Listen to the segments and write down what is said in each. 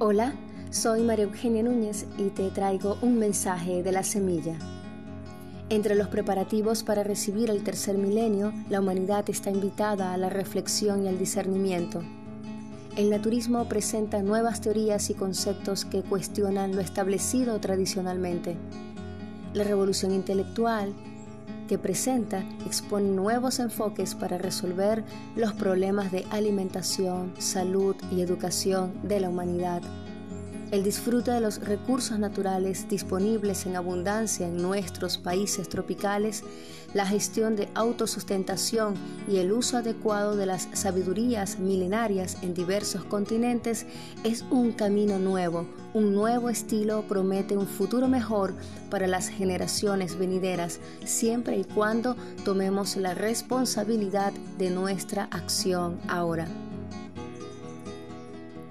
Hola, soy María Eugenia Núñez y te traigo un mensaje de la semilla. Entre los preparativos para recibir el tercer milenio, la humanidad está invitada a la reflexión y al discernimiento. El naturismo presenta nuevas teorías y conceptos que cuestionan lo establecido tradicionalmente. La revolución intelectual que presenta expone nuevos enfoques para resolver los problemas de alimentación, salud y educación de la humanidad el disfrute de los recursos naturales disponibles en abundancia en nuestros países tropicales, la gestión de autosustentación y el uso adecuado de las sabidurías milenarias en diversos continentes es un camino nuevo, un nuevo estilo promete un futuro mejor para las generaciones venideras, siempre y cuando tomemos la responsabilidad de nuestra acción ahora.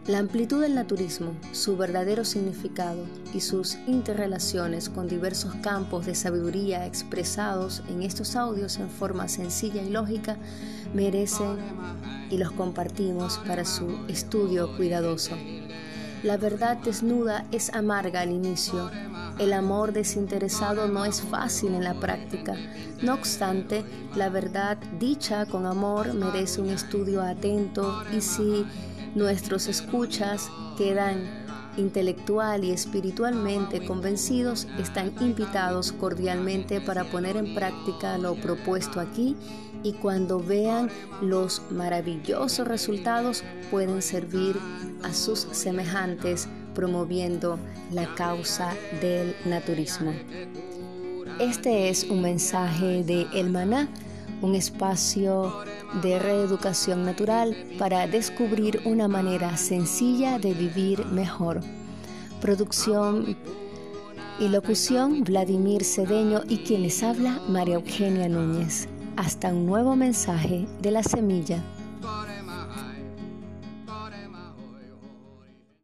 La amplitud del naturismo, su verdadero significado y sus interrelaciones con diversos campos de sabiduría expresados en estos audios en forma sencilla y lógica merecen y los compartimos para su estudio cuidadoso. La verdad desnuda es amarga al inicio. El amor desinteresado no es fácil en la práctica. No obstante, la verdad dicha con amor merece un estudio atento y si Nuestros escuchas quedan intelectual y espiritualmente convencidos están invitados cordialmente para poner en práctica lo propuesto aquí y cuando vean los maravillosos resultados pueden servir a sus semejantes promoviendo la causa del naturismo. Este es un mensaje de El Maná, un espacio de reeducación natural para descubrir una manera sencilla de vivir mejor. Producción y locución Vladimir Cedeño y quien les habla María Eugenia Núñez. Hasta un nuevo mensaje de la semilla.